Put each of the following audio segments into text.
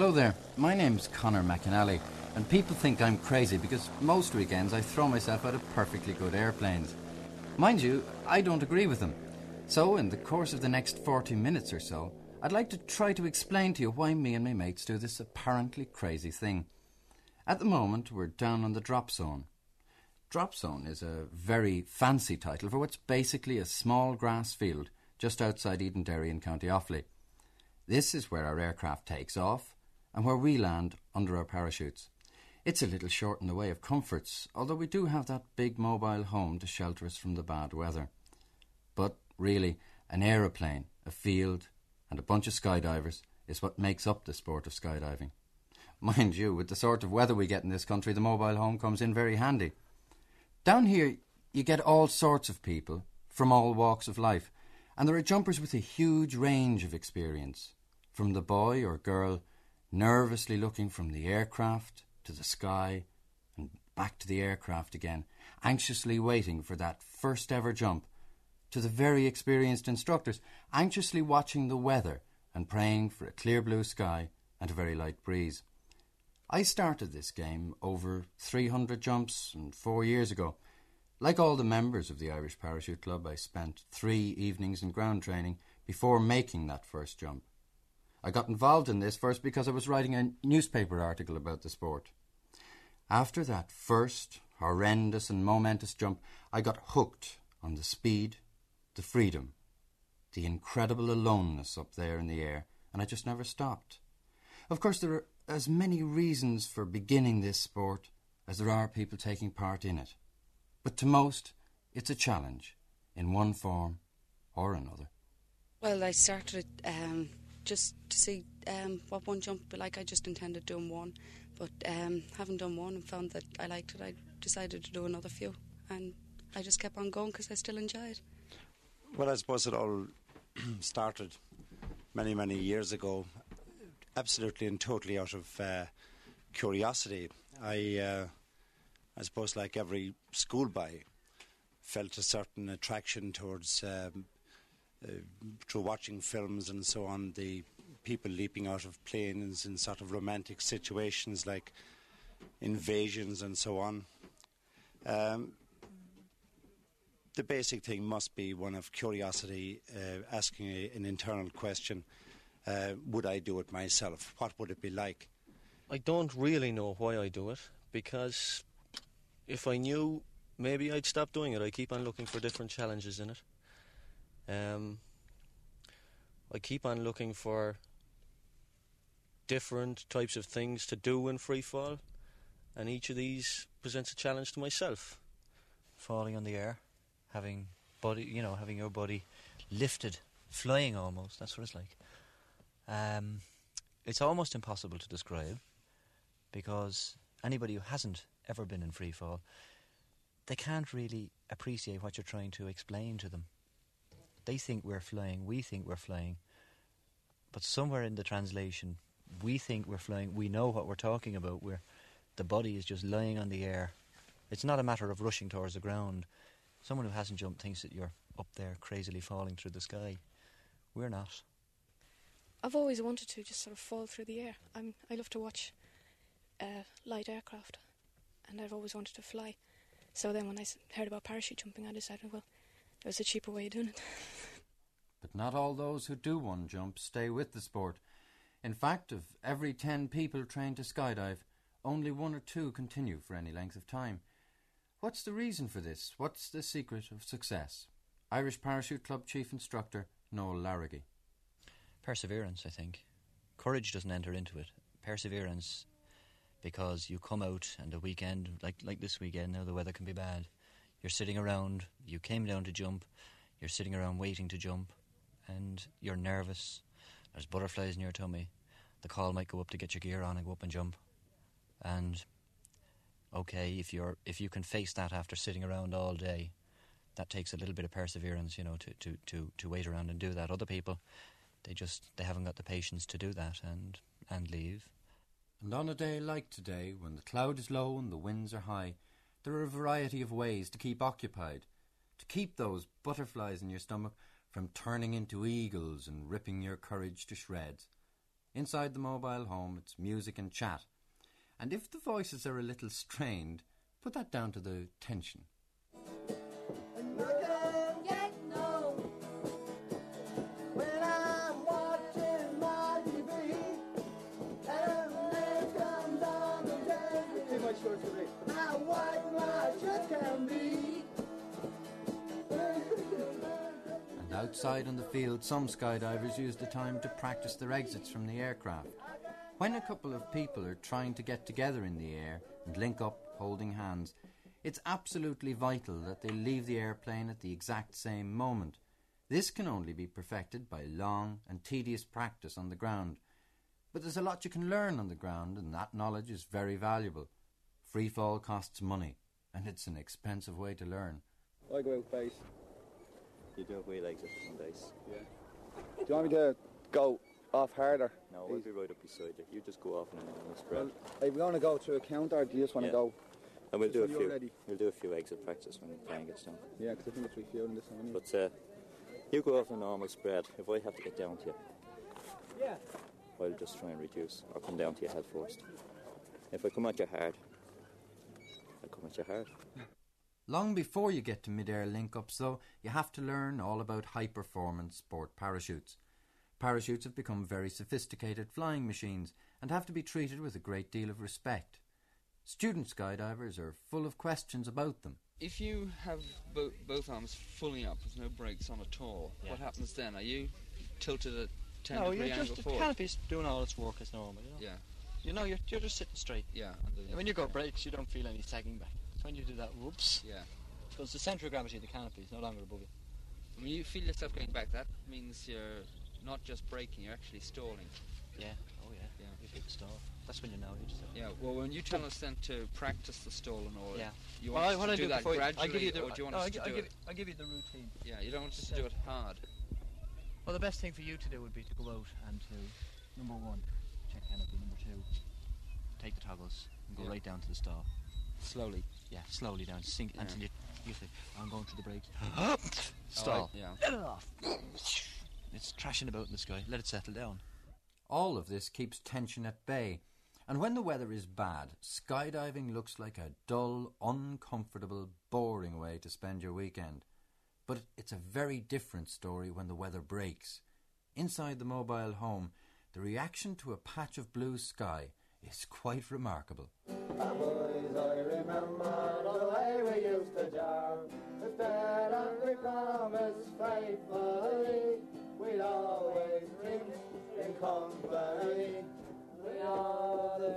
Hello there, my name's Connor McAnally, and people think I'm crazy because most weekends I throw myself out of perfectly good airplanes. Mind you, I don't agree with them. So, in the course of the next 40 minutes or so, I'd like to try to explain to you why me and my mates do this apparently crazy thing. At the moment, we're down on the drop zone. Drop zone is a very fancy title for what's basically a small grass field just outside Edenderry in County Offaly. This is where our aircraft takes off and where we land under our parachutes. It's a little short in the way of comforts, although we do have that big mobile home to shelter us from the bad weather. But really, an aeroplane, a field, and a bunch of skydivers is what makes up the sport of skydiving. Mind you, with the sort of weather we get in this country, the mobile home comes in very handy. Down here, you get all sorts of people from all walks of life, and there are jumpers with a huge range of experience, from the boy or girl nervously looking from the aircraft to the sky and back to the aircraft again, anxiously waiting for that first ever jump, to the very experienced instructors, anxiously watching the weather and praying for a clear blue sky and a very light breeze. I started this game over 300 jumps and four years ago. Like all the members of the Irish Parachute Club, I spent three evenings in ground training before making that first jump. I got involved in this first because I was writing a newspaper article about the sport. After that first horrendous and momentous jump, I got hooked on the speed, the freedom, the incredible aloneness up there in the air, and I just never stopped. Of course, there are as many reasons for beginning this sport as there are people taking part in it. But to most, it's a challenge in one form or another. Well, I started um, just to see um, what one jump would be like. I just intended doing one, but um, having done one and found that I liked it, I decided to do another few, and I just kept on going because I still enjoy it. Well, I suppose it all started many, many years ago, absolutely and totally out of uh, curiosity. I, uh, I suppose, like every schoolboy, felt a certain attraction towards um, through watching films and so on, the people leaping out of planes in sort of romantic situations like invasions and so on. Um, the basic thing must be one of curiosity, uh, asking a, an internal question uh, Would I do it myself? What would it be like? I don't really know why I do it because if I knew, maybe I'd stop doing it. I keep on looking for different challenges in it. Um, I keep on looking for different types of things to do in free fall, and each of these presents a challenge to myself. Falling on the air, having body, you know, having your body lifted, flying almost. That's what it's like. Um, it's almost impossible to describe because anybody who hasn't ever been in free fall, they can't really appreciate what you're trying to explain to them. They think we're flying, we think we're flying, but somewhere in the translation, we think we're flying. We know what we're talking about. Where the body is just lying on the air. It's not a matter of rushing towards the ground. Someone who hasn't jumped thinks that you're up there crazily falling through the sky. We're not. I've always wanted to just sort of fall through the air. I'm, I love to watch uh, light aircraft, and I've always wanted to fly. So then, when I heard about parachute jumping, I decided, well, there's a cheaper way of doing it. But not all those who do one jump stay with the sport. In fact, of every ten people trained to skydive, only one or two continue for any length of time. What's the reason for this? What's the secret of success? Irish Parachute Club Chief Instructor Noel Larraghy. Perseverance, I think. Courage doesn't enter into it. perseverance because you come out and the weekend, like like this weekend, now the weather can be bad. You're sitting around. You came down to jump. You're sitting around waiting to jump, and you're nervous. There's butterflies in your tummy. The call might go up to get your gear on and go up and jump. And okay, if you're if you can face that after sitting around all day, that takes a little bit of perseverance, you know, to, to, to, to wait around and do that. Other people, they just they haven't got the patience to do that and and leave. And on a day like today, when the cloud is low and the winds are high, there are a variety of ways to keep occupied, to keep those butterflies in your stomach from turning into eagles and ripping your courage to shreds. Inside the mobile home, it's music and chat. And if the voices are a little strained, put that down to the tension. And outside on the field, some skydivers use the time to practice their exits from the aircraft. When a couple of people are trying to get together in the air and link up holding hands, it's absolutely vital that they leave the airplane at the exact same moment. This can only be perfected by long and tedious practice on the ground. But there's a lot you can learn on the ground, and that knowledge is very valuable. Free fall costs money, and it's an expensive way to learn. I go out base. You do a wheel exit on base. Yeah. Do you want me to go off harder? No, I'll be right up beside you. You just go off and then spread. Well, are we going to go through a counter or do you just want to Yeah. go? and we'll just do a few. ready. We'll do a few exit practice when the plane gets done. Yeah, because I think it's refueling this one. anyway. But uh, you go off a normal spread. If I have to get down to you, Yeah. I'll just try and reduce or come down to your head first. If I come at you hard, I come at you hard. Long before you get to mid-air link-ups, though, you have to learn all about high-performance sport parachutes. Parachutes have become very sophisticated flying machines and have to be treated with a great deal of respect. Student skydivers are full of questions about them. If you have bo- both arms fully up with no brakes on at all, Yeah. what happens then? Are you tilted at 10 no, degree you're angle just the canopy's doing all its work as normal. You know, Yeah, you know, you're you're just sitting straight. yeah. And when you go brakes, you don't feel any sagging back. It's when you do that, whoops, Yeah. because the centre of gravity of the canopy is no longer above you. When you feel yourself going back, that means you're not just braking, you're actually stalling. Yeah. Oh yeah. Yeah. You've hit the stall. That's when you know you just. Yeah, well, when you tell us then to practice the stall and all, Yeah. you want I- us what to I do, do that gradually, I give you the, or do you want no, us I, to I do give, it? I give you the routine. Yeah, you don't want us to do it hard. Well, the best thing for you to do would be to go out and to number one, check canopy. Number two, take the toggles and go Yeah. right down to the stall. Slowly. Yeah, slowly down, sink Yeah. until you you think I'm going through the brakes. Oh, Stall. Yeah. Let it off. It's trashing about in the sky. Let it settle down. All of this keeps tension at bay. And when the weather is bad, skydiving looks like a dull, uncomfortable, boring way to spend your weekend. But it's a very different story when the weather breaks. Inside the mobile home, the reaction to a patch of blue sky is quite remarkable. Boys, I remember the way we used to jam. Instead and we promised faithfully, we'd always drink in company. We are the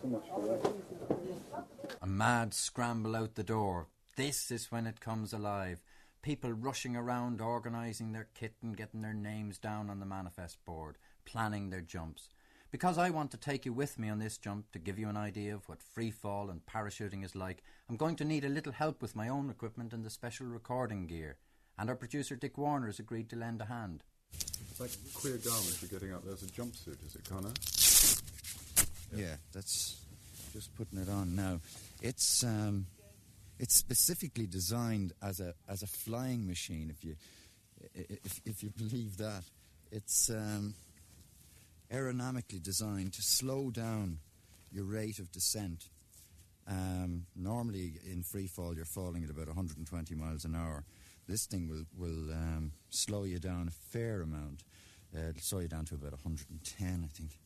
So much for that. A mad scramble out the door. This is when it comes alive. People rushing around, organising their kit and getting their names down on the manifest board, planning their jumps. Because I want to take you with me on this jump to give you an idea of what free fall and parachuting is like, I'm going to need a little help with my own equipment and the special recording gear. And our producer Dick Warner has agreed to lend a hand. It's like queer garment you're getting up. There's a jumpsuit, is it, Connor? Yeah, that's just putting it on now. It's um, it's specifically designed as a as a flying machine. If you if if you believe that, it's um, aerodynamically designed to slow down your rate of descent. Um, normally in free fall, you're falling at about 120 miles an hour. This thing will will um, slow you down a fair amount. Uh, it'll slow you down to about 110, I think.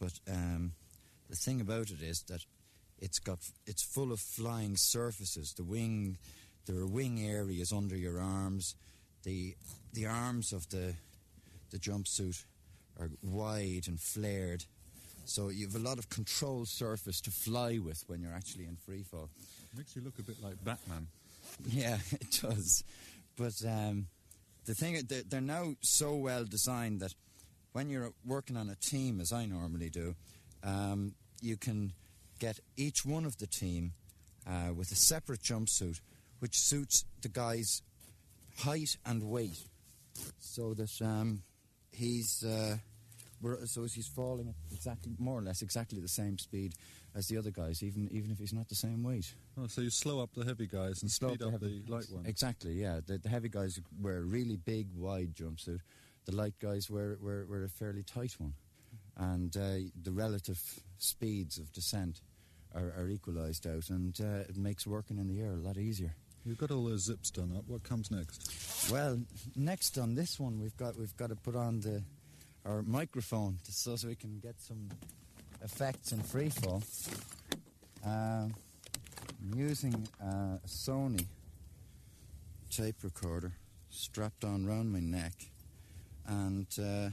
But um, the thing about it is that it's got it's full of flying surfaces. The wing there are wing areas under your arms. The the arms of the the jumpsuit are wide and flared, so you have a lot of control surface to fly with when you're actually in free fall. Makes you look a bit like Batman. Yeah, it does. But um, the thing, they're now so well designed that when you're working on a team, as I normally do, um, you can get each one of the team uh, with a separate jumpsuit, which suits the guy's height and weight, so that um, he's uh, so as he's falling at exactly more or less exactly the same speed as the other guys, even even if he's not the same weight. Oh, so you slow up the heavy guys and Slow speed up up the the light ones. Exactly, yeah. The, the heavy guys wear a really big, wide jumpsuit. The light guys wear, wear, wear a fairly tight one. And uh, the relative speeds of descent are, are equalised out, and uh, it makes working in the air a lot easier. You've got all those zips done up. What comes next? Well, next on this one, we've got we've got to put on the our microphone to, so, so we can get some effects in free fall. Um, I'm using uh, a Sony tape recorder strapped on round my neck, and, uh,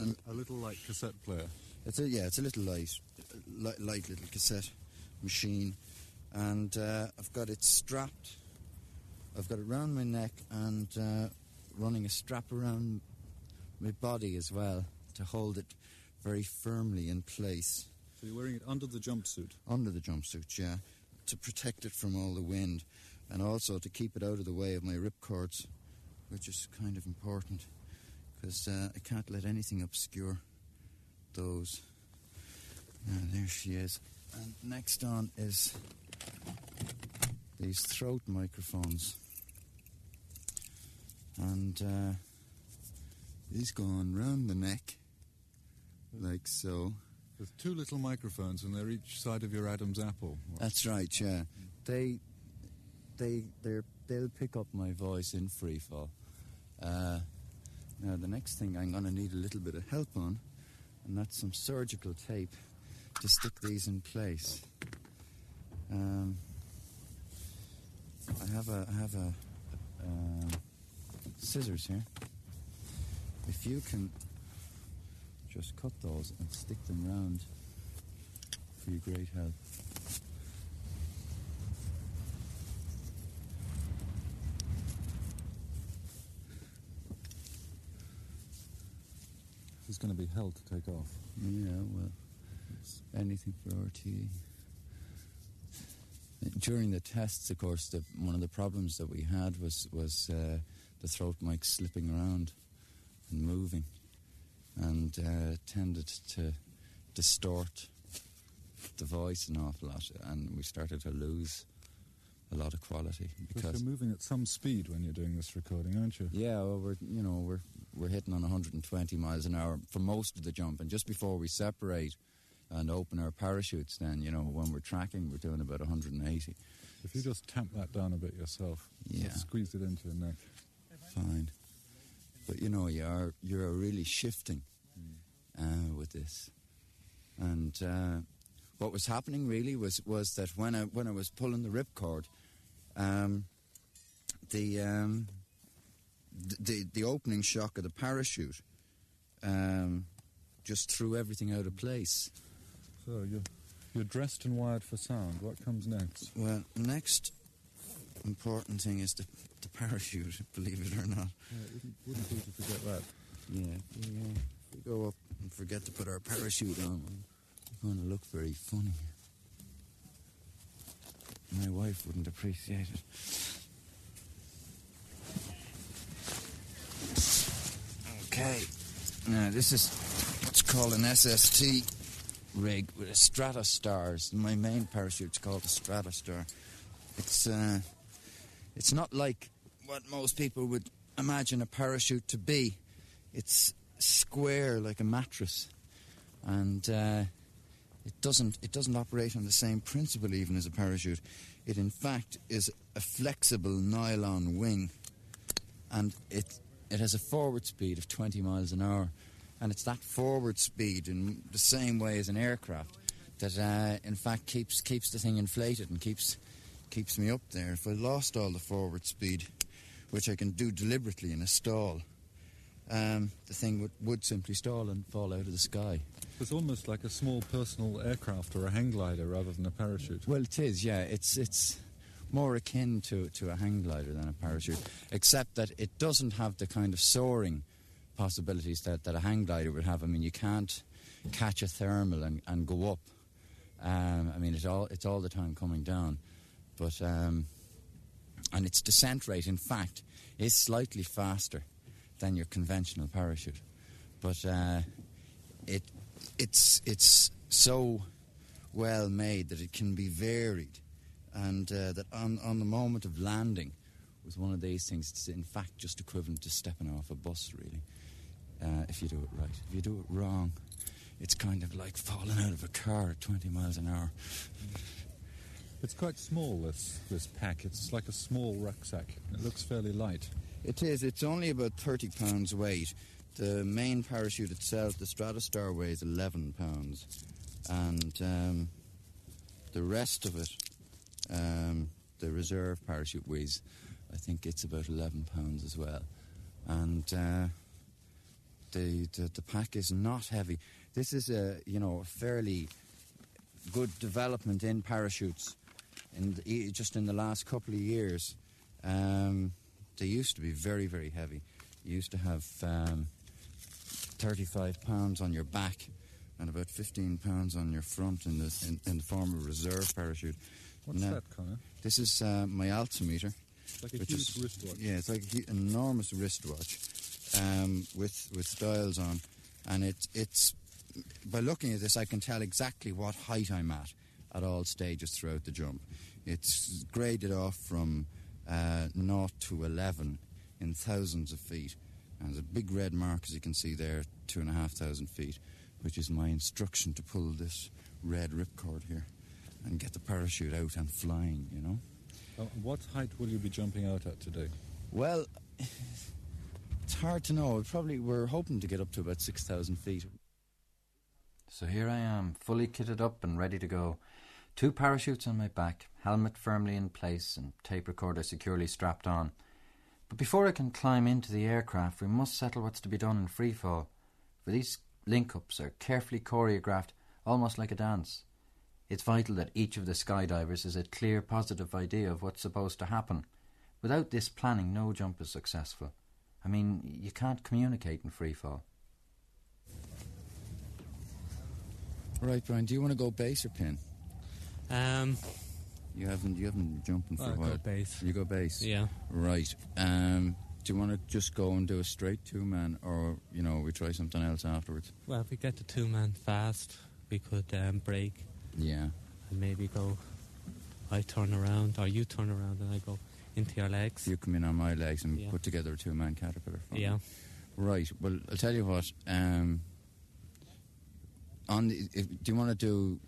and A little like cassette player. it's a yeah, it's a little light, light, light little cassette machine, and uh, I've got it strapped. I've got it round my neck and uh, running a strap around my body as well to hold it very firmly in place So you're wearing it under the jumpsuit. under the jumpsuit, yeah, to protect it from all the wind, and also to keep it out of the way of my ripcords, which is kind of important because uh, I can't let anything obscure those. Ah, there she is. And next on is these throat microphones, and uh, these go on round the neck, like so. With two little microphones, and they're each side of your Adam's apple. That's right, yeah. They, they, they they'll pick up my voice in free fall. Uh, now, the next thing I'm going to need a little bit of help on, and that's some surgical tape to stick these in place. Um, I have a, I have a, um scissors here. If you can just cut those and stick them round, for your great help. Is going to be hell to take off. Yeah, well, anything for RTE. During the tests, of course, the, one of the problems that we had was was uh, the throat mic slipping around and moving, and uh, tended to distort the voice an awful lot, and we started to lose a lot of quality Because because you're moving at some speed when you're doing this recording, aren't you? yeah, well, we're you know we're we're hitting on 120 miles an hour for most of the jump, and just before we separate and open our parachutes, then you know when we're tracking, we're doing about 180. If you just tamp that down a bit yourself, Yeah. just squeeze it into your neck. Fine, but you know you are you're really shifting uh, with this, and uh, what was happening really was was that when I when I was pulling the ripcord, um, the um, the the opening shock of the parachute um, just threw everything out of place. So you're, you're dressed and wired for sound. What comes next? Well, next important thing is the, the parachute, believe it or not. Yeah, it wouldn't, wouldn't do to forget that. Yeah, we, uh, we go up and forget to put our parachute on, we're going to look very funny. My wife wouldn't appreciate it. Okay. Now, this is, what's called an SST rig with a Stratostars. My main parachute's called a Stratostar. It's, uh, it's not like what most people would imagine a parachute to be. It's square like a mattress, and uh, it doesn't it doesn't operate on the same principle even as a parachute. It in fact is a flexible nylon wing, and it it has a forward speed of 20 miles an hour, and it's that forward speed in the same way as an aircraft that uh, in fact keeps keeps the thing inflated and keeps keeps me up there. If I lost all the forward speed, which I can do deliberately in a stall, um, the thing would, would simply stall and fall out of the sky. It's almost like a small personal aircraft or a hang glider rather than a parachute. Well, it is, yeah. It's it's more akin to, to a hang glider than a parachute, except that it doesn't have the kind of soaring possibilities that, that a hang glider would have. I mean, you can't catch a thermal and, and go up. Um, I mean, it's all it's all the time coming down, but um, and its descent rate, in fact, is slightly faster than your conventional parachute, but uh, it it's it's so well made that it can be varied, and uh, that on on the moment of landing, with one of these things, it's in fact just equivalent to stepping off a bus, really. Uh, if you do it right, if you do it wrong, it's kind of like falling out of a car at 20 miles an hour. It's quite small, this, this pack. It's like a small rucksack. It looks fairly light. It is. It's only about 30 pounds weight. The main parachute itself, the Stratostar, weighs 11 pounds. And um, the rest of it, um, the reserve parachute weighs, I think it's about 11 pounds as well. And uh, the, the, the pack is not heavy. This is a, you know, fairly good development in parachutes in the, just in the last couple of years. Um, they used to be very, very heavy. You used to have um, 35 pounds on your back and about 15 pounds on your front in the, in, in the form of reserve parachute. What's Now- that, Connor? This is uh, my altimeter. Like a which huge is- wristwatch. Yeah, it's like an enormous wristwatch um, with with dials on, and it, it's by looking at this, I can tell exactly what height I'm at at all stages throughout the jump. It's graded off from uh, 0 to 11 in thousands of feet. And there's a big red mark, as you can see there, two and a half thousand feet, which is my instruction to pull this red ripcord here and get the parachute out and flying, you know. Uh, what height will you be jumping out at today? Well, it's hard to know. Probably we're hoping to get up to about 6,000 feet. So here I am, fully kitted up and ready to go. Two parachutes on my back, helmet firmly in place, and tape recorder securely strapped on. But before I can climb into the aircraft, we must settle what's to be done in free fall. For these link ups are carefully choreographed, almost like a dance. It's vital that each of the skydivers has a clear, positive idea of what's supposed to happen. Without this planning, no jump is successful. I mean, you can't communicate in free fall. Right, Brian. Do you want to go base or pin? Um, You haven't. You haven't been jumping for I'll a go while. base. You go base. Yeah. Right. Um, do you want to just go and do a straight two man, or you know, we try something else afterwards? well, if we get the two man fast, we could um, break Yeah. and maybe go. I turn around, or you turn around, and I go into your legs. You come in on my legs and Yeah. put together a two man caterpillar. for me. Yeah. Right. Well, I'll tell you what. Um, on the, if, do you want to do?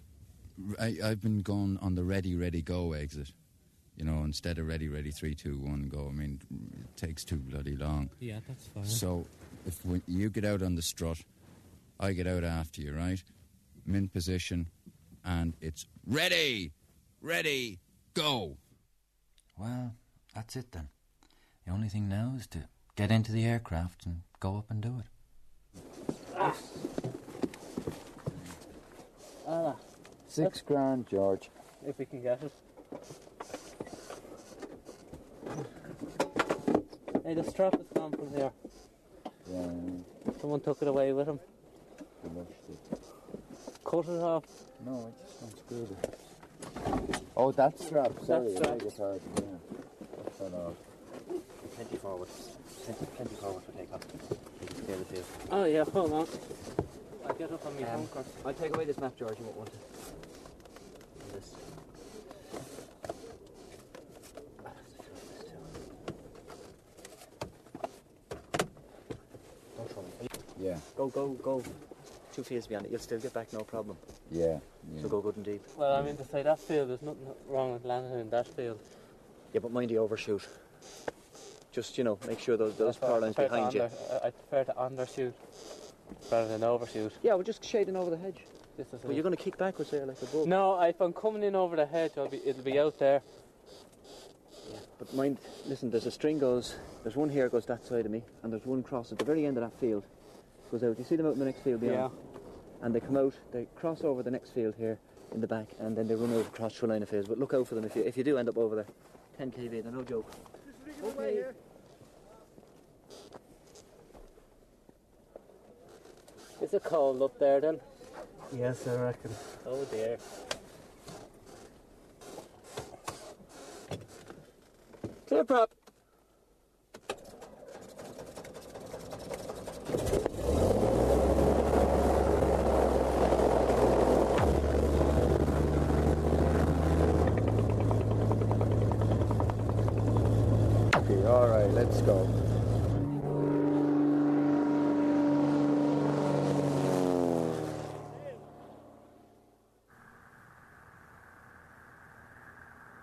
I, I've been going on the ready, ready, go exit. You know, instead of ready, ready, three, two, one, go. I mean, it takes too bloody long. Yeah, that's fine. So, if when you get out on the strut, I get out after you, right? I'm in position, and it's ready, ready, go. Well, that's it then. The only thing now is to get into the aircraft and go up and do it. Ah, Six grand, George. if we can get it. Hey, the strap is gone from here. Yeah, Someone took it away with him. Cut it off. No, I just unscrewed it. Oh, that strap. Sorry, strap. I beg your pardon. Yeah, that fell off. Plenty forward. Plenty, plenty forward for takeoff. You can scale the two. Oh yeah, hold on. I'll get up on my Um, bunker. I'll take away this map, George. You won't want it. This. Yeah, Go, go, go. Two fields beyond it. You'll still get back, no problem. yeah, yeah. So go good and deep. Well, I mean to say that field, there's nothing wrong with landing in that field. Yeah, but mind the overshoot. Just, you know, make sure those, those I power lines behind you. under- I I prefer to undershoot rather than overshoot. Yeah, we're just shading over the hedge. This But it. you're going to kick backwards there like a bull. No, if I'm coming in over the hedge, I'll be, it'll be out there. But mind, listen, there's a string goes, there's one here goes that side of me, and there's one cross at the very end of that field. Goes out. You see them out in the next field beyond? And they come out, they cross over the next field here in the back, and then they run out across to a line of fields. But look out for them if you, if you do end up over there. 10 kV, they're no joke. Okay. Is it cold up there then? Yes, I reckon. Oh dear. Clear prop. Okay, all right, let's go.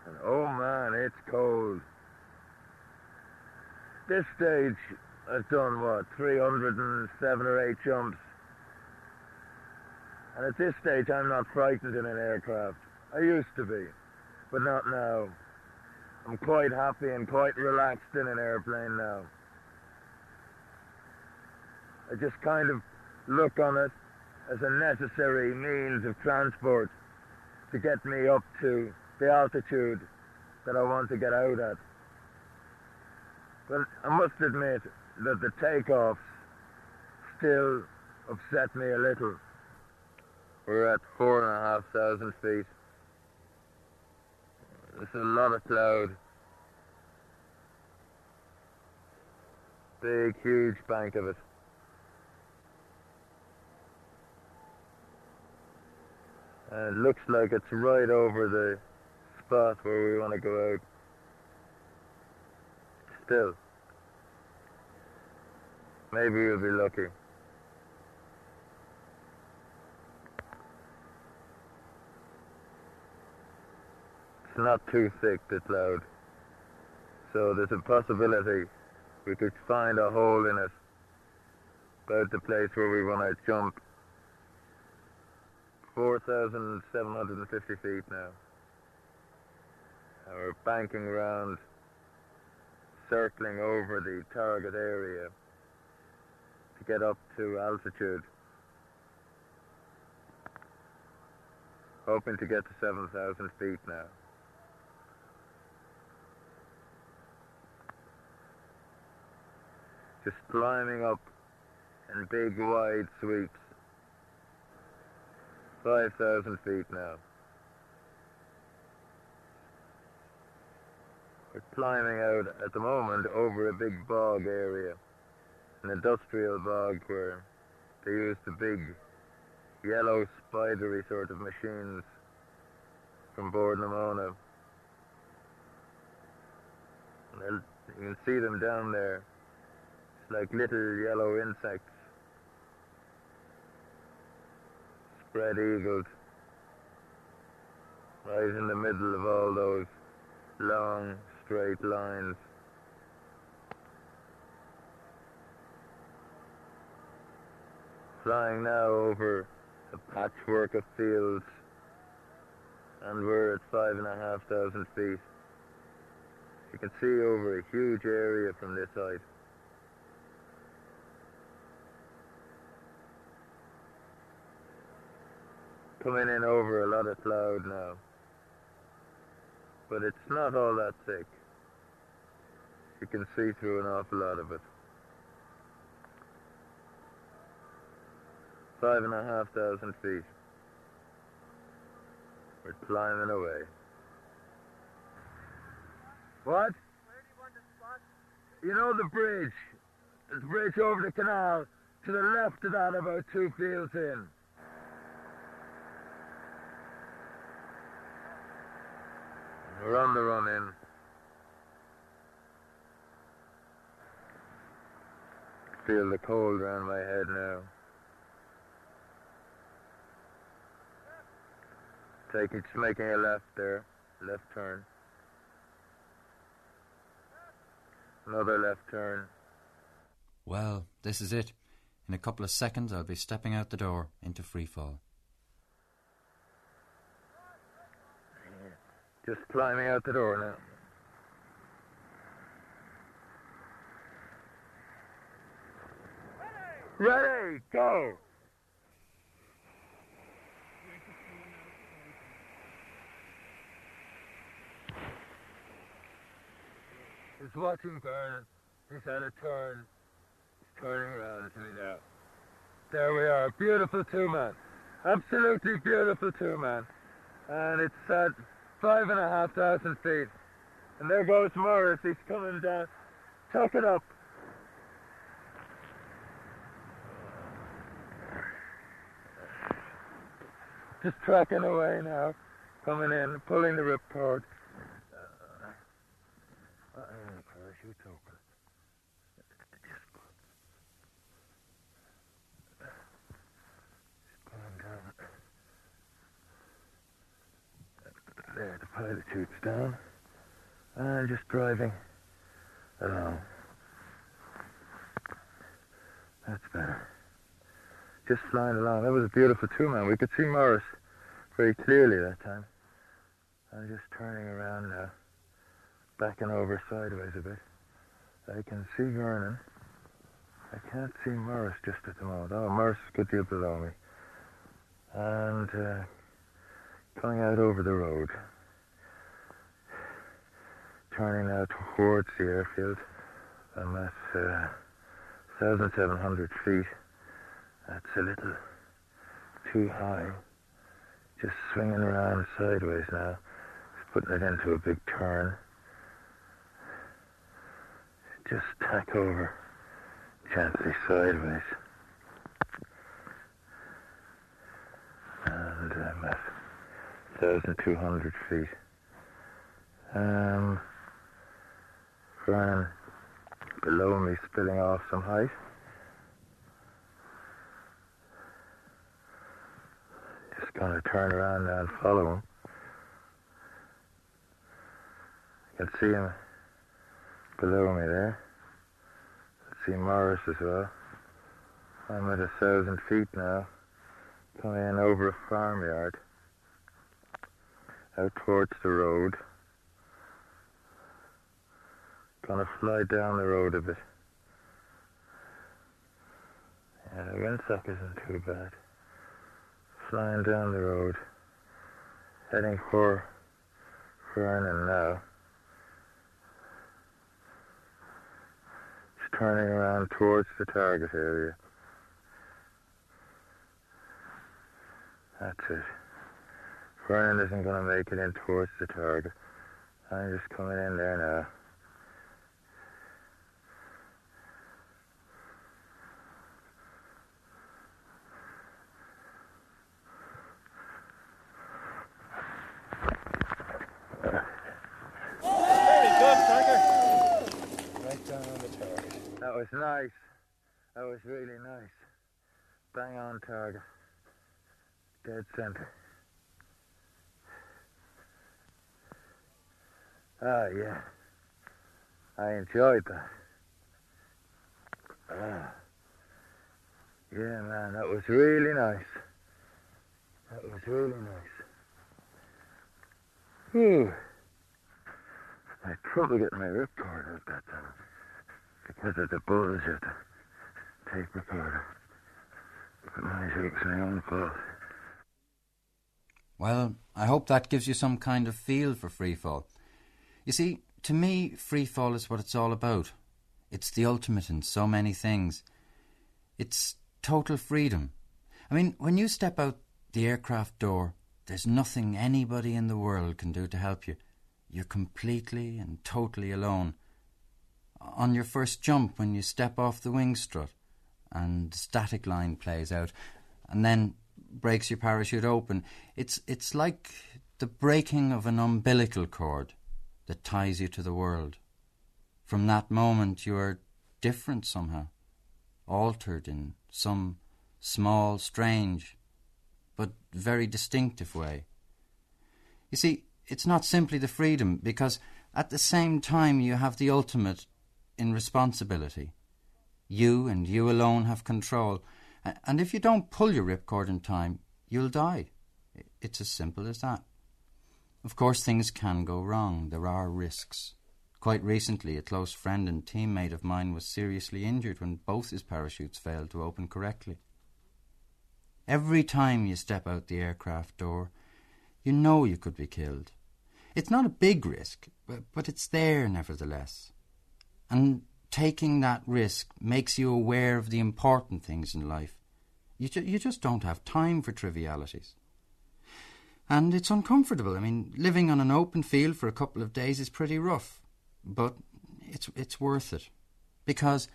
And oh man, it's cold. This stage, I've done what, 307 or 8 jumps. And at this stage, I'm not frightened in an aircraft. I used to be, but not now. I'm quite happy and quite relaxed in an airplane now. I just kind of look on it as a necessary means of transport to get me up to the altitude that I want to get out at. But I must admit that the takeoffs still upset me a little. We're at four and a half thousand feet. There's a lot of cloud. Big, huge bank of it. And it looks like it's right over the spot where we want to go out. Still. Maybe we'll be lucky. It's not too thick, the cloud. So there's a possibility we could find a hole in it. About the place where we want to jump. 4,750 feet now. And we're banking around, circling over the target area to get up to altitude. Hoping to get to 7,000 feet now. Just climbing up in big wide sweeps. 5,000 feet now. Climbing out at the moment over a big bog area, an industrial bog where they use the big yellow spidery sort of machines from Bord na Móna. And You can see them down there. It's like little yellow insects. Spread eagled. Right in the middle of all those long, straight lines. Flying now over a patchwork of fields, and we're at five and a half thousand feet. You can see over a huge area from this height. Coming in over a lot of cloud now. It's not all that thick. You can see through an awful lot of it. Five and a half thousand feet. We're climbing away. What? You know the bridge? The bridge over the canal. To the left of that, about two fields in. We're on the run in. Feel the cold around my head now. Taking, just making a left there, left turn. Another left turn. Well, this is it. In a couple of seconds, I'll be stepping out the door into free Just climbing out the door now. Ready, go! He's watching burn. He's had a turn. He's turning around to me now. There we are. Beautiful two man. Absolutely beautiful two man. And it's said five and a half thousand feet. And there goes Morris. He's coming down. Tuck it up. Just tracking away now. Coming in, pulling the ripcord. Uh, uh, parachute's open. Just pulling down. Down. And just driving along. That's better. Just flying along. That was a beautiful two man. We could see Morris very clearly that time. I'm just turning around now, backing over sideways a bit. I can see Vernon. I can't see Morris just at the moment. Oh, Morris is a good deal below me. And uh, coming out over the road. Turning now towards the airfield. I'm at uh, 1,700 feet. That's a little too high. Just swinging around sideways now. Just putting it into a big turn. Just tack over gently sideways. And I'm at 1,200 feet. Um, Vernon below me spilling off some height. Just gonna turn around now and follow him. I can see him below me there. I see Morris as well. I'm at a thousand feet now, coming in over a farmyard, out towards the road. Gonna fly down the road a bit. Yeah, the windsock isn't too bad. Flying down the road, heading for Vernon now. Just turning around towards the target area. That's it. Vernon isn't going to make it in towards the target. I'm just coming in there now. Very good, Tiger. Right down on the target. That was nice. That was really nice. Bang on target. Dead center. Ah, yeah. I enjoyed that. Ah. Yeah, man, that was really nice. That was really nice. Whew. I trouble getting my ripcord out that time because of the buzz of the tape own. Well, I hope that gives you some kind of feel for freefall. You see, to me, freefall is what it's all about. It's the ultimate in so many things. It's total freedom. I mean, when you step out the aircraft door, there's nothing anybody in the world can do to help you. You're completely and totally alone. On your first jump, when you step off the wing strut, and static line plays out, and then breaks your parachute open, it's it's like the breaking of an umbilical cord that ties you to the world. From that moment, you are different somehow, altered in some small, strange, but very distinctive way. You see, it's not simply the freedom, because at the same time you have the ultimate in responsibility. You and you alone have control, and if you don't pull your ripcord in time, you'll die. It's as simple as that. Of course, things can go wrong. There are risks. Quite recently, a close friend and teammate of mine was seriously injured when both his parachutes failed to open correctly. Every time you step out the aircraft door, you know you could be killed. It's not a big risk, but, but it's there nevertheless. And taking that risk makes you aware of the important things in life. You, ju- you just don't have time for trivialities. And it's uncomfortable. I mean, living on an open field for a couple of days is pretty rough, but it's, it's worth it. Because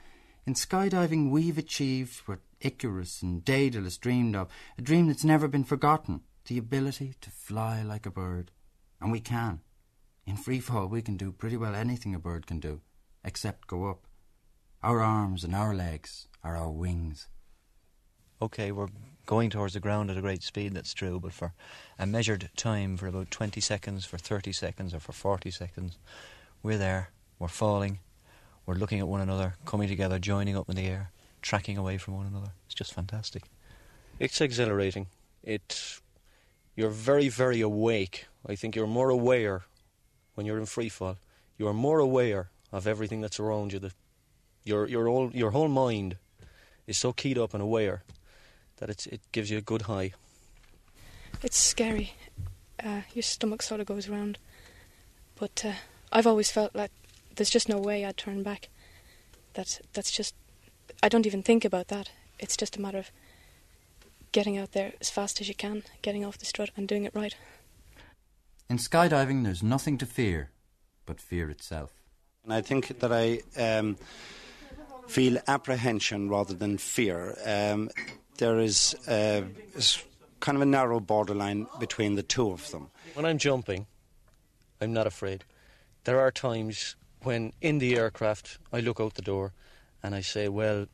in skydiving, we've achieved what Icarus and Daedalus dreamed of a dream that's never been forgotten the ability to fly like a bird. And we can. In free fall, we can do pretty well anything a bird can do, except go up. Our arms and our legs are our wings. Okay, we're going towards the ground at a great speed, that's true, but for a measured time, for about 20 seconds, for 30 seconds, or for 40 seconds, we're there, we're falling, we're looking at one another, coming together, joining up in the air, tracking away from one another. It's just fantastic. It's exhilarating. It, you're very, very awake. I think you're more aware when you're in free fall. You are more aware of everything that's around you. That your your whole your whole mind is so keyed up and aware that it's, it gives you a good high. It's scary. Uh, your stomach sort of goes round. But uh, I've always felt like there's just no way I'd turn back. That that's just I don't even think about that. It's just a matter of getting out there as fast as you can, getting off the strut and doing it right. In skydiving, there's nothing to fear but fear itself. And I think that I um, feel apprehension rather than fear. Um, there is uh, kind of a narrow borderline between the two of them. When I'm jumping, I'm not afraid. There are times when in the aircraft I look out the door and I say, well,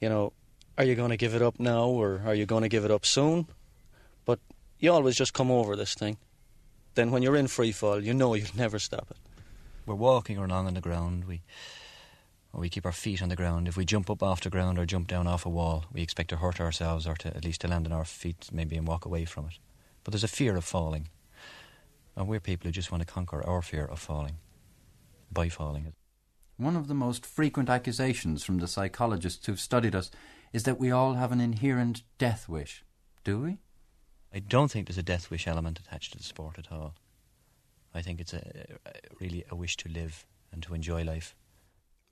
you know, are you going to give it up now or are you going to give it up soon? But you always just come over this thing. Then when you're in free fall, you know you'll never stop it. We're walking along on the ground. We we keep our feet on the ground. If we jump up off the ground or jump down off a wall, we expect to hurt ourselves or to at least to land on our feet maybe and walk away from it. But there's a fear of falling. And we're people who just want to conquer our fear of falling by falling. One of the most frequent accusations from the psychologists who've studied us is that we all have an inherent death wish. Do we? I don't think there's a death wish element attached to the sport at all. I think it's a, a really a wish to live and to enjoy life.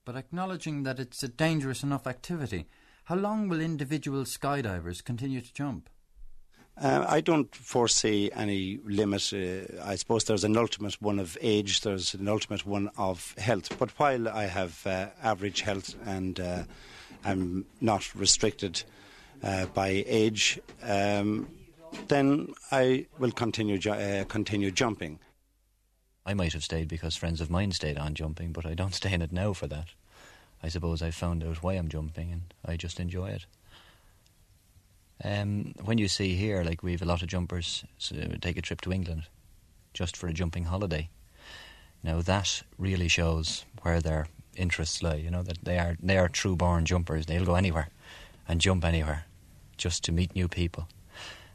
But acknowledging that it's a dangerous enough activity, how long will individual skydivers continue to jump? Uh, I don't foresee any limit. Uh, I suppose there's an ultimate one of age, there's an ultimate one of health. But while I have uh, average health and uh, I'm not restricted uh, by age, um, then I will continue ju- uh, continue jumping. I might have stayed because friends of mine stayed on jumping, but I don't stay in it now for that. I suppose I found out why I'm jumping and I just enjoy it. Um, when you see here, like we have a lot of jumpers so take a trip to England just for a jumping holiday. Now that really shows where their interests lie. You know that they are they are true born jumpers. They'll go anywhere and jump anywhere just to meet new people.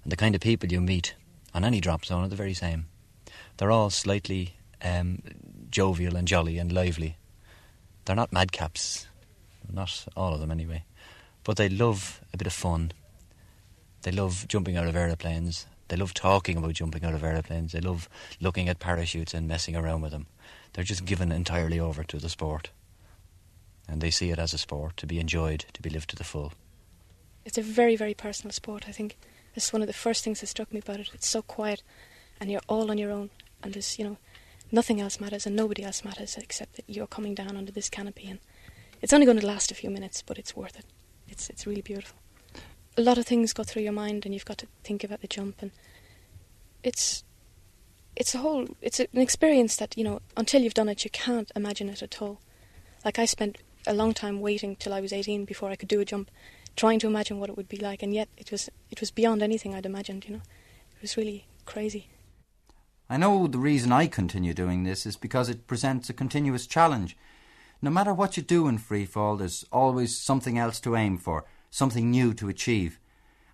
And the kind of people you meet on any drop zone are the very same. They're all slightly um, jovial and jolly and lively. They're not madcaps, not all of them anyway, but they love a bit of fun. They love jumping out of aeroplanes. They love talking about jumping out of aeroplanes. They love looking at parachutes and messing around with them. They're just given entirely over to the sport. And they see it as a sport to be enjoyed, to be lived to the full. It's a very, very personal sport, I think. It's one of the first things that struck me about it. It's so quiet, and you're all on your own, and there's, you know, nothing else matters, and nobody else matters except that you're coming down under this canopy, and it's only going to last a few minutes, but it's worth it. It's it's really beautiful. A lot of things go through your mind, and you've got to think about the jump, and it's it's a whole it's an experience that you know until you've done it, you can't imagine it at all. Like I spent a long time waiting till I was 18 before I could do a jump, trying to imagine what it would be like, and yet it was it was beyond anything I'd imagined. You know, it was really crazy. I know the reason I continue doing this is because it presents a continuous challenge. No matter what you do in free fall, there's always something else to aim for, something new to achieve.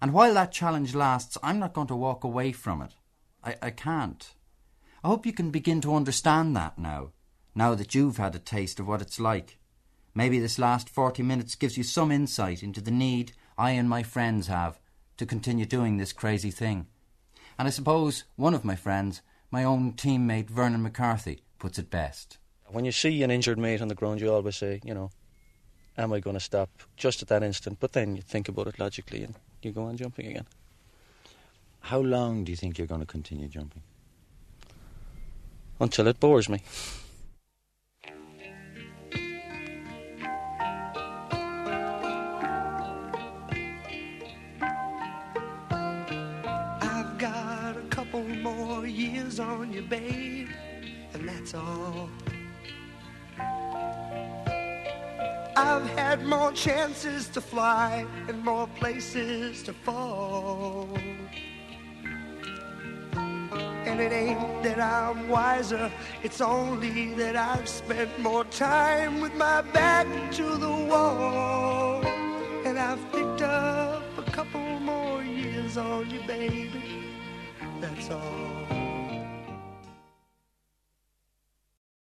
And while that challenge lasts, I'm not going to walk away from it. I, I can't. I hope you can begin to understand that now. now that you've had a taste of what it's like. Maybe this last 40 minutes gives you some insight into the need I and my friends have to continue doing this crazy thing. And I suppose one of my friends, my own teammate Vernon McCarthy, puts it best. When you see an injured mate on the ground, you always say, you know, am I going to stop just at that instant? But then you think about it logically and you go on jumping again. How long do you think you're going to continue jumping? Until it bores me. On you, babe, and that's all. I've had more chances to fly and more places to fall. And it ain't that I'm wiser, it's only that I've spent more time with my back to the wall. And I've picked up a couple more years on you, baby. That's all.